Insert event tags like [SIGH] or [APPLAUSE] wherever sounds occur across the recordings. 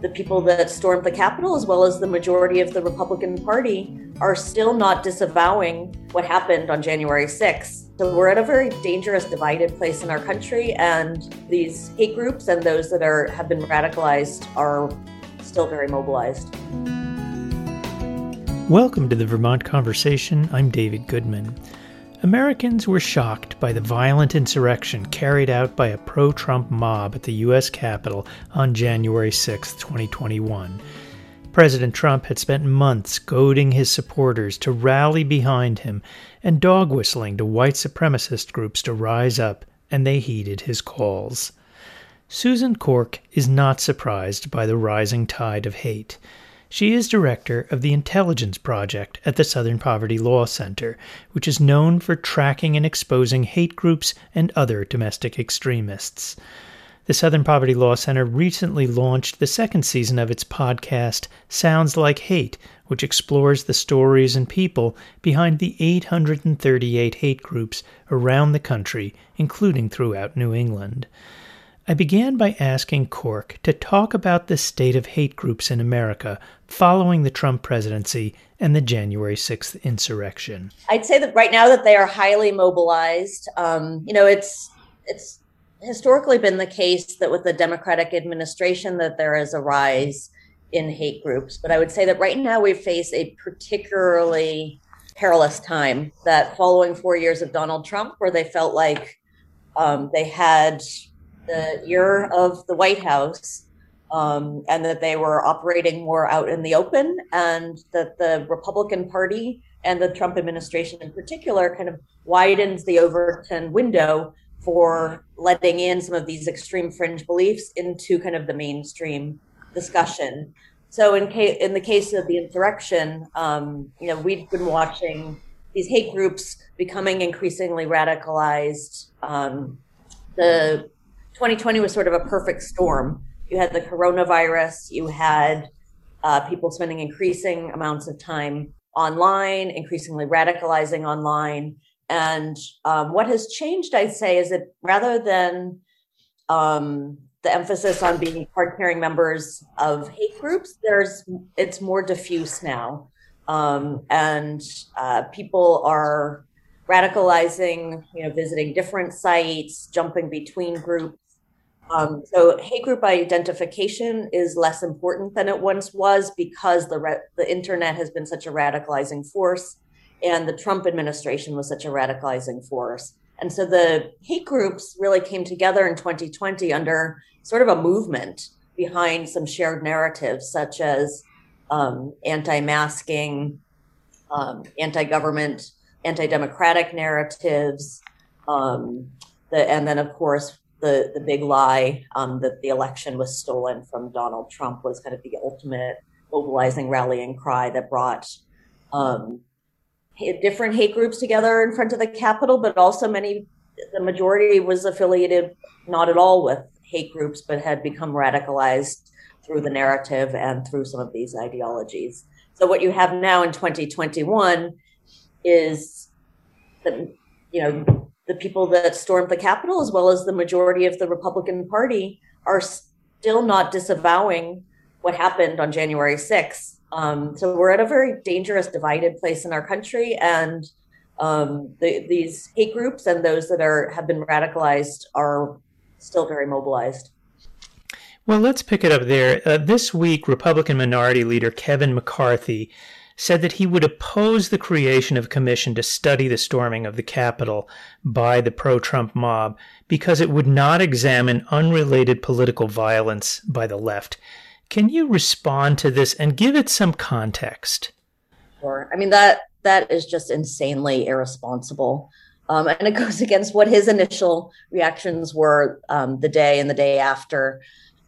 the people that stormed the Capitol, as well as the majority of the Republican Party, are still not disavowing what happened on January 6th. So we're at a very dangerous, divided place in our country, and these hate groups and those that are have been radicalized are still very mobilized. Welcome to the Vermont Conversation. I'm David Goodman. Americans were shocked by the violent insurrection carried out by a pro Trump mob at the U.S. Capitol on January 6, 2021. President Trump had spent months goading his supporters to rally behind him and dog whistling to white supremacist groups to rise up, and they heeded his calls. Susan Corke is not surprised by the rising tide of hate. She is director of the Intelligence Project at the Southern Poverty Law Center, which is known for tracking and exposing hate groups and other domestic extremists. The Southern Poverty Law Center recently launched the second season of its podcast, Sounds Like Hate, which explores the stories and people behind the 838 hate groups around the country, including throughout New England. I began by asking Corke to talk about the state of hate groups in America following the Trump presidency and the January 6th insurrection. I'd say that right now that they are highly mobilized. Um, you know, it's it's historically been the case that with the Democratic administration that there is a rise in hate groups, but I would say that right now we face a particularly perilous time. That following four years of Donald Trump, where they felt like um, they had the year of the White House um, and that they were operating more out in the open, and that the Republican Party and the Trump administration in particular kind of widens the Overton window for letting in some of these extreme fringe beliefs into kind of the mainstream discussion. So in in the case of the insurrection, um, you know, we've been watching these hate groups becoming increasingly radicalized. Um, the 2020 was sort of a perfect storm. You had the coronavirus, you had uh, people spending increasing amounts of time online, increasingly radicalizing online. And um, what has changed, I'd say, is that rather than um, the emphasis on being card-carrying members of hate groups, there's it's more diffuse now, um, and uh, people are radicalizing, you know, visiting different sites, jumping between groups. Um, so hate group identification is less important than it once was because the re- the internet has been such a radicalizing force, and the Trump administration was such a radicalizing force. And so the hate groups really came together in 2020 under sort of a movement behind some shared narratives, such as um, anti-masking, um, anti-government, anti-democratic narratives, um, the, and then of course the the big lie um, that the election was stolen from Donald Trump was kind of the ultimate mobilizing rallying cry that brought um, different hate groups together in front of the Capitol, but also many the majority was affiliated not at all with hate groups, but had become radicalized through the narrative and through some of these ideologies. So what you have now in 2021 is that you know the people that stormed the Capitol, as well as the majority of the Republican Party, are still not disavowing what happened on January 6th. Um, so we're at a very dangerous, divided place in our country, and um, the, these hate groups and those that are have been radicalized are still very mobilized. Well, let's pick it up there. Uh, this week, Republican Minority Leader Kevin McCarthy said that he would oppose the creation of a commission to study the storming of the Capitol by the pro Trump mob because it would not examine unrelated political violence by the left. Can you respond to this and give it some context? Sure. I mean that that is just insanely irresponsible. Um, and it [LAUGHS] goes against what his initial reactions were um, the day and the day after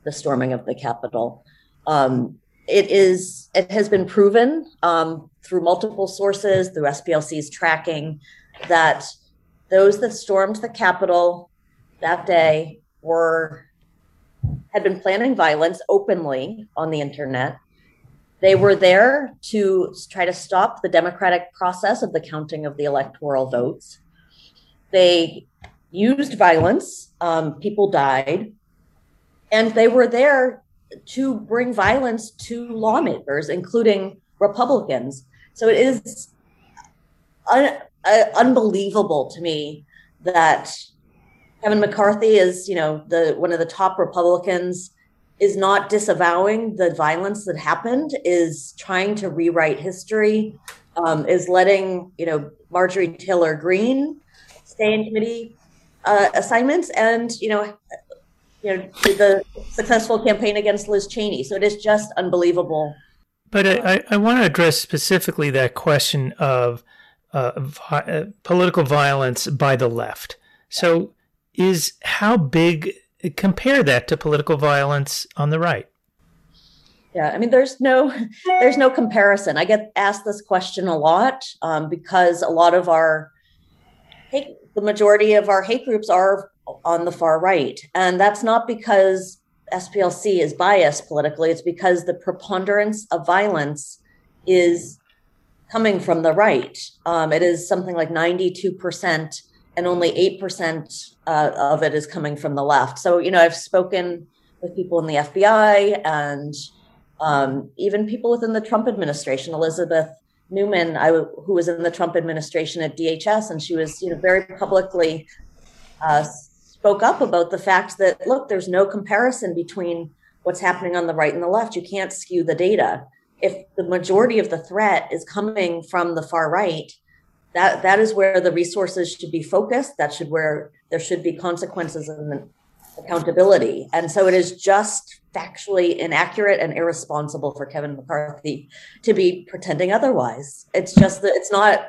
the storming of the Capitol. Um, it is it has been proven um, through multiple sources through SPLC's tracking that those that stormed the Capitol that day were had been planning violence openly on the internet. They were there to try to stop the democratic process of the counting of the electoral votes. They used violence. Um, people died, and they were there to bring violence to lawmakers, including Republicans. So it is un- uh, unbelievable to me that Kevin McCarthy is, you know, the one of the top Republicans is not disavowing the violence that happened, is trying to rewrite history, um, is letting, you know, Marjorie Taylor Greene stay in committee uh, assignments, and you know, you know, the successful campaign against Liz Cheney. So it is just unbelievable. But I, I want to address specifically that question of uh, vi- uh, political violence by the left. So, is how big compare that to political violence on the right? Yeah, I mean, there's no, there's no comparison. I get asked this question a lot um, because a lot of our hate, the majority of our hate groups are on the far right, and that's not because SPLC is biased politically. It's because the preponderance of violence is coming from the right. Um, it is something like 92%, and only 8% uh, of it is coming from the left. So, you know, I've spoken with people in the FBI and um, even people within the Trump administration. Elizabeth Newman, I, who was in the Trump administration at DHS, and she was, you know, very publicly uh, spoke up about the fact that look, there's no comparison between what's happening on the right and the left. You can't skew the data. If the majority of the threat is coming from the far right, that that is where the resources should be focused. That should where there should be consequences and accountability. And so it is just factually inaccurate and irresponsible for Kevin McCarthy to be pretending otherwise. It's just that it's not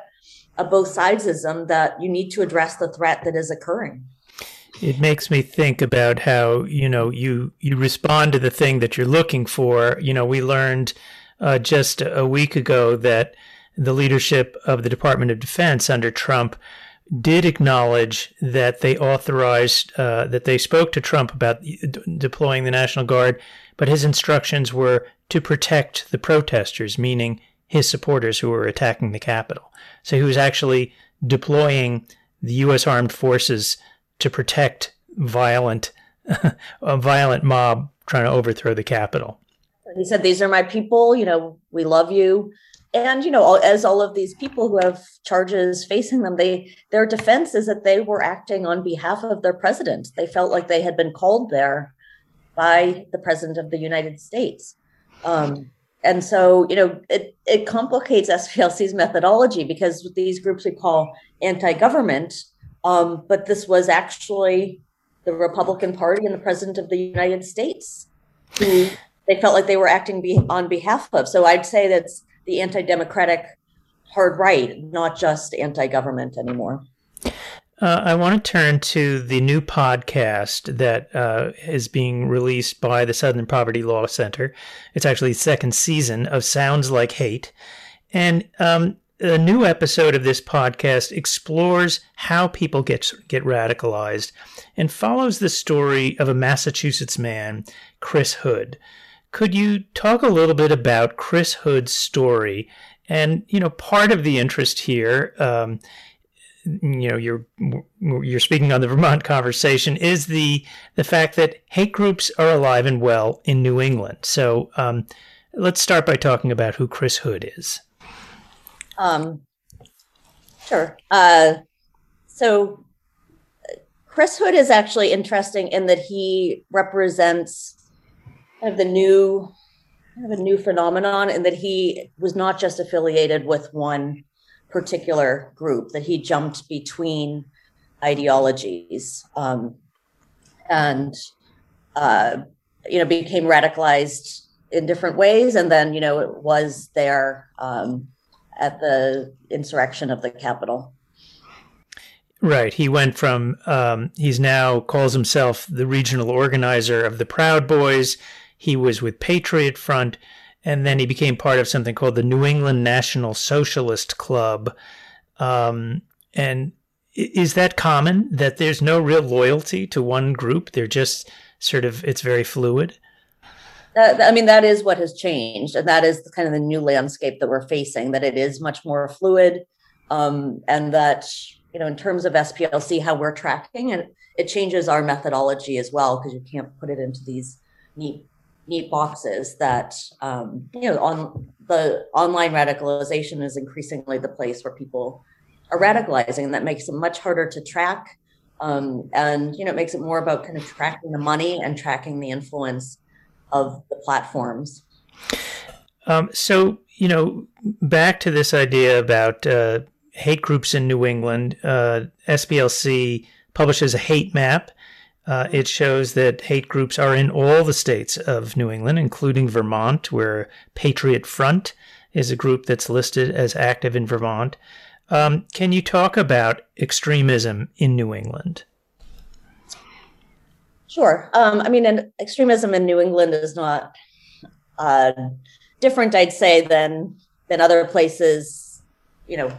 a both sidesism that you need to address the threat that is occurring it makes me think about how you know you you respond to the thing that you're looking for. You know, we learned uh, just a week ago that the leadership of the Department of Defense under Trump did acknowledge that they authorized uh, that they spoke to Trump about d- deploying the National Guard, but his instructions were to protect the protesters, meaning his supporters who were attacking the Capitol. So he was actually deploying the U.S. armed forces to protect violent [LAUGHS] a violent mob trying to overthrow the capital. He said, "These are my people. You know, we love you." And you know, as all of these people who have charges facing them, they their defense is that they were acting on behalf of their president. They felt like they had been called there by the president of the United States. Um, and so, you know, it, it complicates SPLC's methodology because these groups we call anti-government, um, but this was actually the Republican Party and the President of the United States who they felt like they were acting be- on behalf of. So I'd say that's the anti democratic hard right, not just anti government anymore. Uh, I want to turn to the new podcast that uh, is being released by the Southern Poverty Law Center. It's actually the second season of Sounds Like Hate. And um, a new episode of this podcast explores how people get get radicalized and follows the story of a Massachusetts man, Chris Hood. Could you talk a little bit about Chris Hood's story? And you know, part of the interest here, um, you know, you're you're speaking on the Vermont conversation, is the the fact that hate groups are alive and well in New England. So um, let's start by talking about who Chris Hood is. Um, sure. Uh, so Chris Hood is actually interesting in that he represents kind of the new kind of a new phenomenon in that he was not just affiliated with one particular group, that he jumped between ideologies um, and uh, you know became radicalized in different ways and then you know it was there um, at the insurrection of the Capitol. Right. He went from, um, he's now calls himself the regional organizer of the Proud Boys. He was with Patriot Front, and then he became part of something called the New England National Socialist Club. Um, and is that common that there's no real loyalty to one group? They're just sort of, it's very fluid? That, I mean, that is what has changed, and that is kind of the new landscape that we're facing. That it is much more fluid, um, and that you know, in terms of SPLC, how we're tracking, and it changes our methodology as well because you can't put it into these neat neat boxes that um, you know on the online radicalization is increasingly the place where people are radicalizing and that makes it much harder to track um, and you know it makes it more about kind of tracking the money and tracking the influence of the platforms um, so you know back to this idea about uh, hate groups in new england uh, splc publishes a hate map uh, it shows that hate groups are in all the states of New England, including Vermont, where Patriot Front is a group that's listed as active in Vermont. Um, can you talk about extremism in New England? Sure. Um, I mean, extremism in New England is not uh, different, I'd say, than than other places. You know,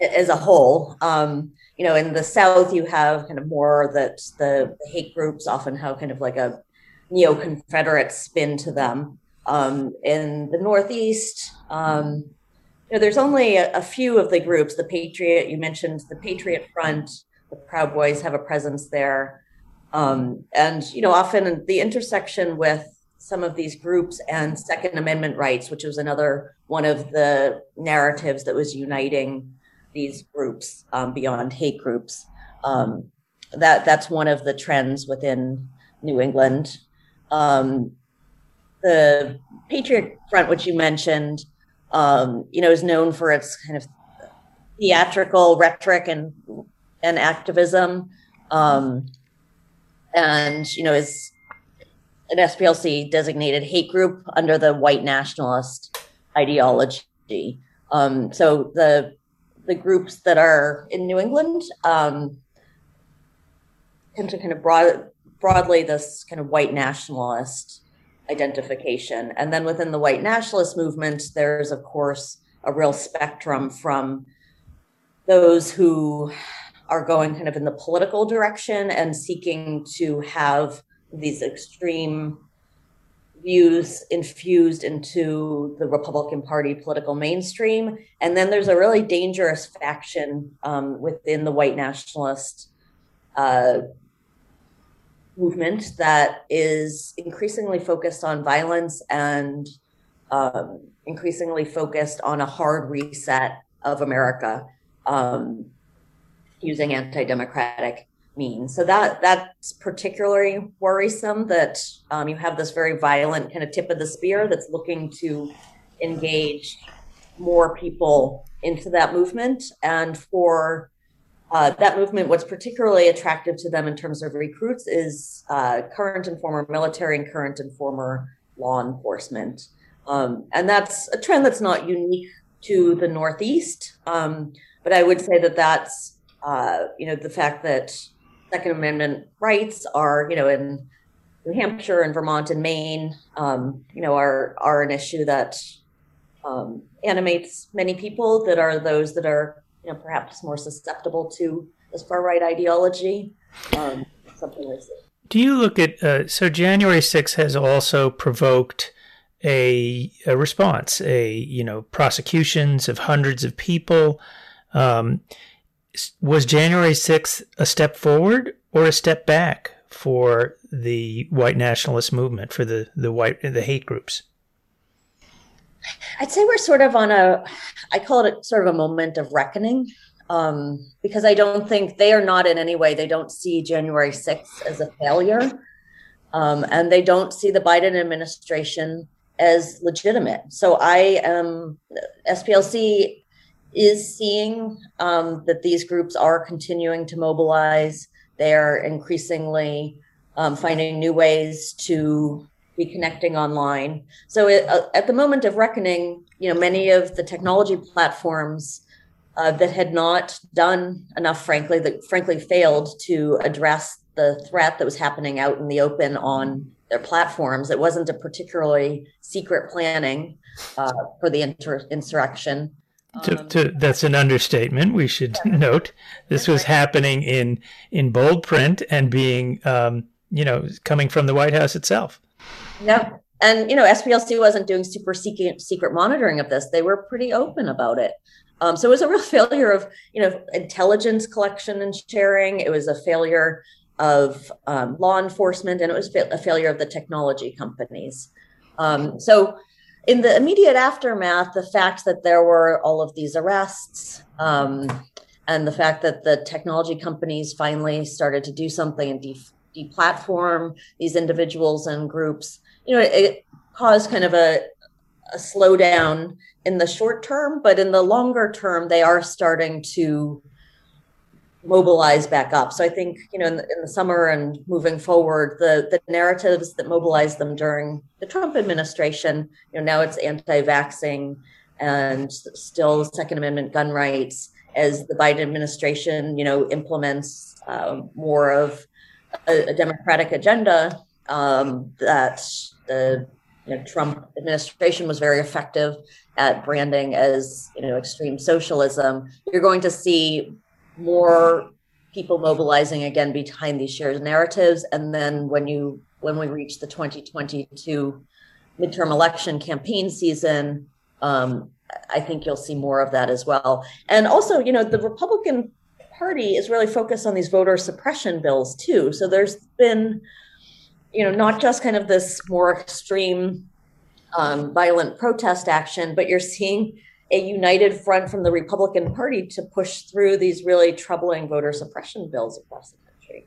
as a whole. Um, you know, in the South, you have kind of more that the, hate groups often have kind of like a neo Confederate spin to them. Um, in the Northeast, um, you know, there's only a, a, few of the groups. The Patriot, you mentioned the Patriot Front, the Proud Boys have a presence there. Um, and, you know, often the intersection with some of these groups and Second Amendment rights, which was another one of the narratives that was uniting these groups um, beyond hate groups. Um, that that's one of the trends within New England. Um, the Patriot Front, which you mentioned, um, you know, is known for its kind of theatrical rhetoric and and activism, um, and you know is an SPLC designated hate group under the white nationalist ideology. Um, so the the groups that are in New England um, tend to kind of broad, broadly this kind of white nationalist identification. And then within the white nationalist movement, there's, of course, a real spectrum from those who are going kind of in the political direction and seeking to have these extreme views infused into the Republican Party political mainstream. And then there's a really dangerous faction um, within the white nationalist uh, movement that is increasingly focused on violence and um, increasingly focused on a hard reset of America um, using anti democratic means. So that that's particularly worrisome that um, you have this very violent kind of tip of the spear that's looking to engage more people into that movement. And for uh, that movement, what's particularly attractive to them in terms of recruits is uh, current and former military and current and former law enforcement. Um, and that's a trend that's not unique to the Northeast. Um, but I would say that that's, uh, you know, the fact that Second Amendment rights are, you know, in New Hampshire and Vermont and Maine, um, you know, are are an issue that um, animates many people that are those that are, you know, perhaps more susceptible to this far right ideology. Um, something like that. Do you look at uh, so January 6th has also provoked a, a response, a you know prosecutions of hundreds of people. Um, was January 6th a step forward or a step back for the white nationalist movement, for the, the white, the hate groups? I'd say we're sort of on a, I call it sort of a moment of reckoning um, because I don't think they are not in any way, they don't see January 6th as a failure. Um, and they don't see the Biden administration as legitimate. So I am, SPLC is seeing um, that these groups are continuing to mobilize. They are increasingly um, finding new ways to be connecting online. So it, uh, at the moment of reckoning, you know, many of the technology platforms uh, that had not done enough, frankly, that frankly failed to address the threat that was happening out in the open on their platforms. It wasn't a particularly secret planning uh, for the inter- insurrection. To, um, to, that's an understatement. We should note this was happening in in bold print and being, um, you know, coming from the White House itself. No, and you know, SPLC wasn't doing super secret secret monitoring of this. They were pretty open about it. Um, so it was a real [LAUGHS] failure of you know intelligence collection and sharing. It was a failure of um, law enforcement, and it was a failure of the technology companies. Um, so, in the immediate aftermath, the fact that there were all of these arrests um, and the fact that the technology companies finally started to do something and de- deplatform these individuals and groups, you know, it, it caused kind of a, a slowdown in the short term, but in the longer term, they are starting to mobilize back up. So I think you know in the, in the, summer and moving forward, the the narratives that mobilized them during the Trump administration, you know now it's anti-vaxing and still Second Amendment gun rights. As the Biden administration, you know, implements uh, more of a, a democratic agenda um, that the you know, Trump administration was very effective at branding as you know extreme socialism. You're going to see more people mobilizing again behind these shared narratives. And then when you when we reach the 2022 midterm election campaign season um, i think you'll see more of that as well. And also you know the republican party is really focused on these voter suppression bills too. So there's been you know not just kind of this more extreme um, violent protest action but you're seeing a united front from the Republican Party to push through these really troubling voter suppression bills across the country.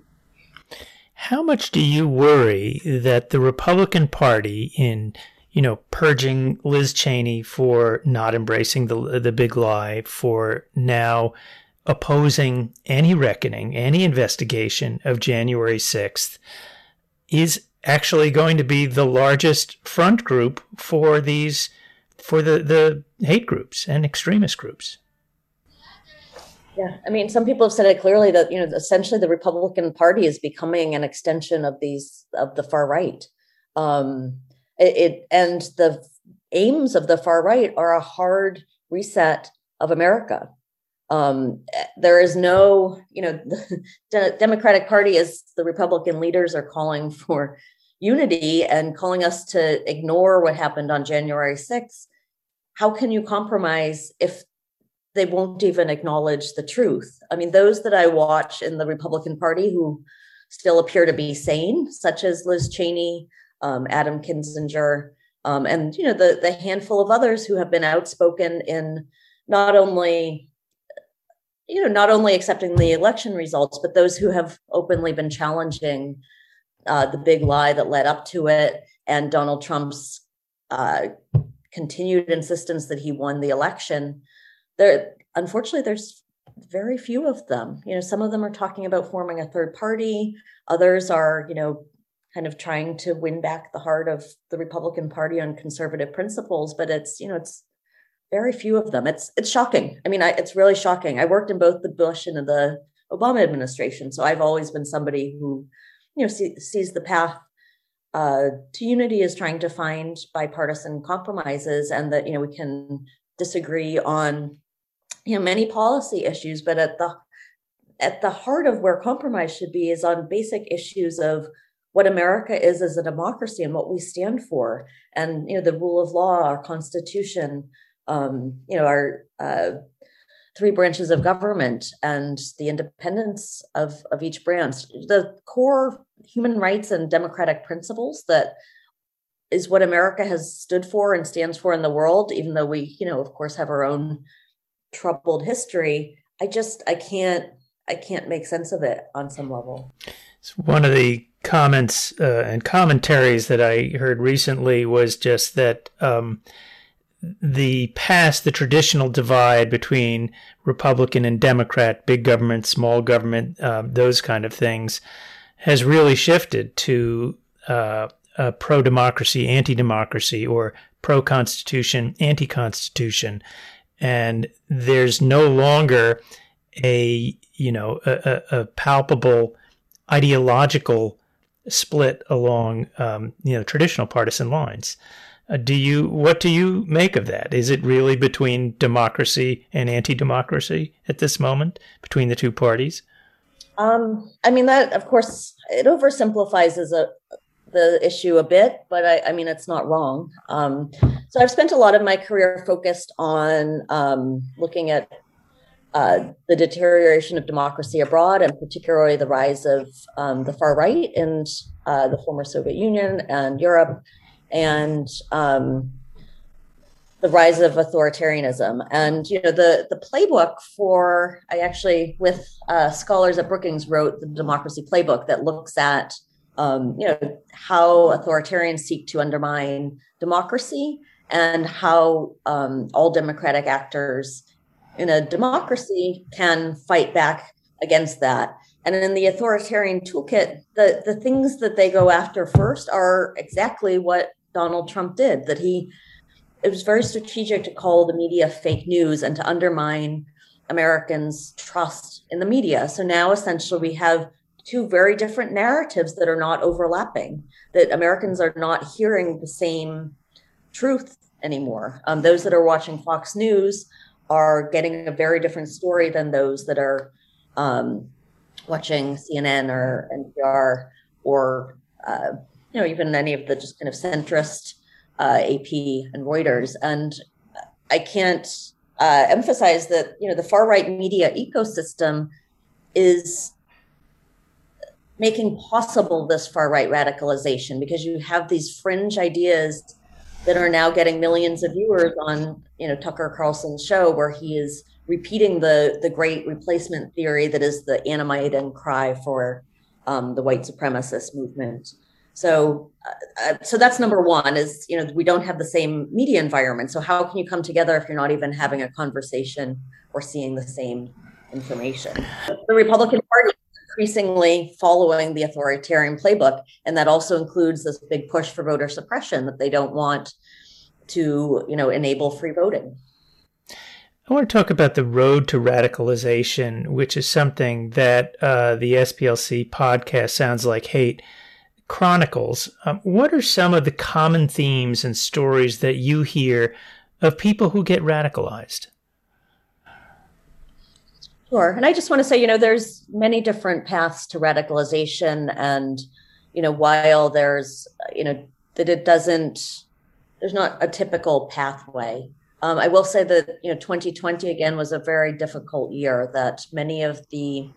How much do you worry that the Republican Party, in you know, purging Liz Cheney for not embracing the the big lie, for now opposing any reckoning, any investigation of January sixth, is actually going to be the largest front group for these for the, the hate groups and extremist groups. Yeah, I mean, some people have said it clearly that you know essentially the Republican Party is becoming an extension of these of the far right. Um, it, it and the aims of the far right are a hard reset of America. Um, there is no, you know, the [LAUGHS] Democratic Party, as the Republican leaders are calling for unity and calling us to ignore what happened on January 6th how can you compromise if they won't even acknowledge the truth? I mean, those that I watch in the Republican Party who still appear to be sane, such as Liz Cheney, um, Adam Kinzinger, um, and you know the the handful of others who have been outspoken in not only you know not only accepting the election results, but those who have openly been challenging uh, the big lie that led up to it and Donald Trump's uh, continued insistence that he won the election there unfortunately there's very few of them. You know some of them are talking about forming a third party. Others are you know kind of trying to win back the heart of the republican party on conservative principles but it's you know it's very few of them. It's it's shocking. I mean I, it's really shocking. I worked in both the bush and the obama administration so i've always been somebody who you know see, sees the path uh, to unity is trying to find bipartisan compromises and that you know we can disagree on you know many policy issues but at the at the heart of where compromise should be is on basic issues of what america is as a democracy and what we stand for and you know the rule of law our constitution um, you know our uh, three branches of government and the independence of, of each branch. The core human rights and democratic principles that is what America has stood for and stands for in the world, even though we, you know, of course, have our own troubled history. I just I can't I can't make sense of it on some level. So one of the comments uh, and commentaries that I heard recently was just that um, the past, the traditional divide between Republican and Democrat, big government, small government, uh, those kind of things, has really shifted to uh, pro democracy, anti democracy, or pro constitution, anti constitution. And there's no longer a you know a, a palpable ideological split along um, you know traditional partisan lines. Uh, do you what do you make of that? Is it really between democracy and anti-democracy at this moment between the two parties? Um, I mean that of course it oversimplifies a the issue a bit, but I, I mean it's not wrong. Um, so I've spent a lot of my career focused on um, looking at uh, the deterioration of democracy abroad, and particularly the rise of um, the far right in uh, the former Soviet Union and Europe, and um, the rise of authoritarianism. And you know, the the playbook for I actually with uh, scholars at Brookings wrote the Democracy Playbook that looks at um, you know how authoritarians seek to undermine democracy and how um, all democratic actors in a democracy can fight back against that. And in the authoritarian toolkit, the, the things that they go after first are exactly what Donald Trump did, that he it was very strategic to call the media fake news and to undermine Americans' trust in the media. So now essentially we have two very different narratives that are not overlapping, that Americans are not hearing the same truth anymore. Um, those that are watching Fox News are getting a very different story than those that are um, watching CNN or NPR or uh, you know even any of the just kind of centrist uh, AP and Reuters. And I can't uh, emphasize that you know the far right media ecosystem is making possible this far right radicalization because you have these fringe ideas that are now getting millions of viewers on you know Tucker Carlson's show where he is repeating the the great replacement theory that is the Annamite cry for um, the white supremacist movement. So, uh, uh, so that's number one is you know we don't have the same media environment. So how can you come together if you're not even having a conversation or seeing the same information? The Republican Party is increasingly following the authoritarian playbook. And that also includes this big push for voter suppression that they don't want to, you know, enable free voting. I want to talk about the road to radicalization, which is something that uh, the SPLC podcast Sounds Like Hate chronicles. Um, what are some of the common themes and stories that you hear of people who get radicalized? Sure. And I just want to say, you know, there's many different paths to radicalization. And, you know, while there's, you know, that it doesn't, there's not a typical pathway. Um, I will say that, you know, 2020 again was a very difficult year, that many of the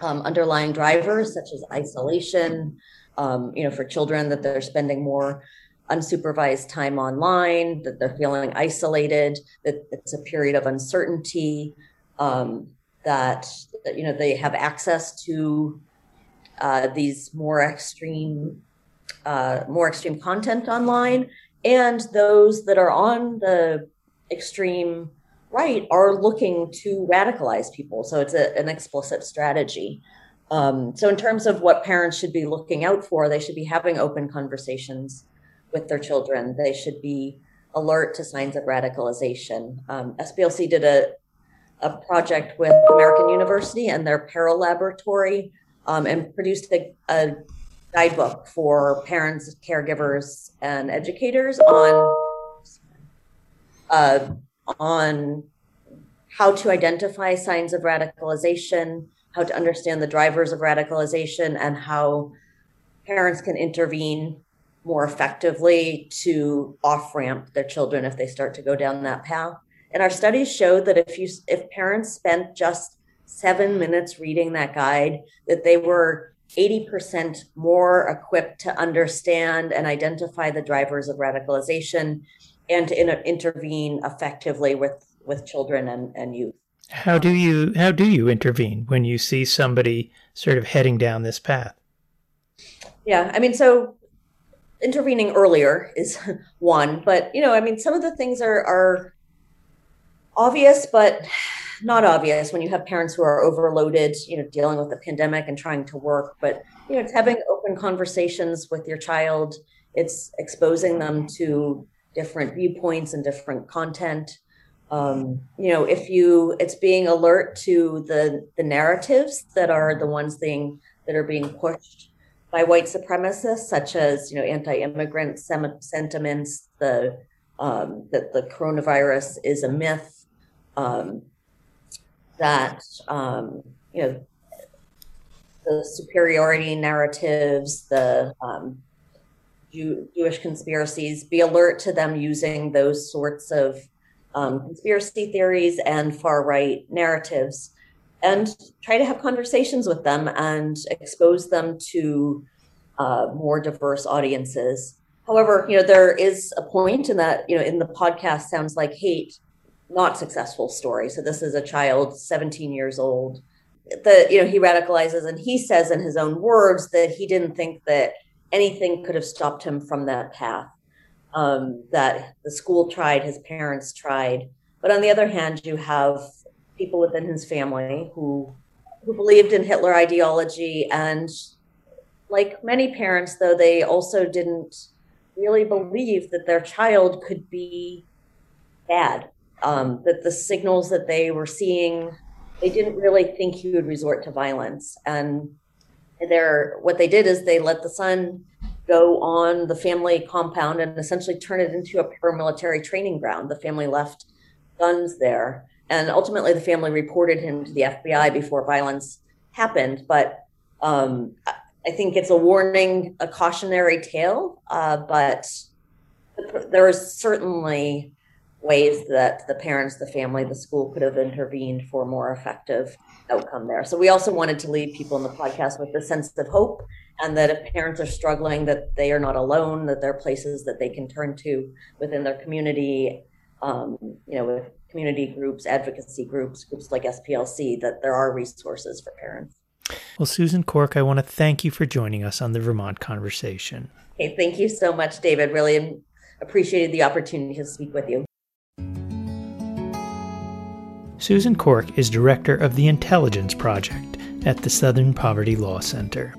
um, underlying drivers, such as isolation, um, you know, for children, that they're spending more unsupervised time online, that they're feeling isolated, that it's a period of uncertainty. Um, that you know they have access to uh, these more extreme uh, more extreme content online and those that are on the extreme right are looking to radicalize people so it's a, an explicit strategy um, so in terms of what parents should be looking out for they should be having open conversations with their children. They should be alert to signs of radicalization. Um, splc did a, a project with American University and their Peril Laboratory um, and produced a, a, guidebook for parents, caregivers, and educators on uh, on how to identify signs of radicalization, how to understand the drivers of radicalization, and how parents can intervene more effectively to off ramp their children if they start to go down that path. And our studies showed that if you if parents spent just seven minutes reading that guide, that they were 80% more equipped to understand and identify the drivers of radicalization and to in, intervene effectively with, with children and, and youth. How do you how do you intervene when you see somebody sort of heading down this path? Yeah, I mean, so intervening earlier is [LAUGHS] one, but you know, I mean, some of the things are are obvious, but not obvious when you have parents who are overloaded, you know, dealing with the pandemic and trying to work. But, you know, it's having open conversations with your child, it's exposing them to different viewpoints and different content. Um, you know, if you, it's being alert to the the narratives that are the ones being that are being pushed by white supremacists, such as you know anti-immigrant sem- sentiments, the um, that the coronavirus is a myth, um, that um, you know the superiority narratives, the um, Jew- Jewish conspiracies, be alert to them using those sorts of um, conspiracy theories and far right narratives and try to have conversations with them and expose them to uh, more diverse audiences. However, you know, there is a point in that, you know, in the podcast sounds like hate, not successful story. So this is a child, 17 years old, that, you know, he radicalizes and he says in his own words that he didn't think that anything could have stopped him from that path. Um, that the school tried, his parents tried. But on the other hand, you have people within his family who who believed in Hitler ideology and like many parents though they also didn't really believe that their child could be bad um, that the signals that they were seeing they didn't really think he would resort to violence and they're what they did is they let the son go on the family compound and essentially turn it into a paramilitary training ground the family left guns there and ultimately, the family reported him to the FBI before violence happened. But um, I think it's a warning, a cautionary tale. Uh, but are certainly ways that the parents, the family, the school could have intervened for more effective outcome there. So we also wanted to leave people in the podcast with a sense of hope and that if parents are struggling, that they are not alone, that there are places that they can turn to within their community, um, you know, with community groups, advocacy groups, groups like SPLC, that there are resources for parents. Well, Susan Corke, I want to thank you for joining us on the Vermont Conversation. Okay, thank you so much, David. Really appreciated the opportunity to speak with you. Susan Corke is director of the Intelligence Project at the Southern Poverty Law Center.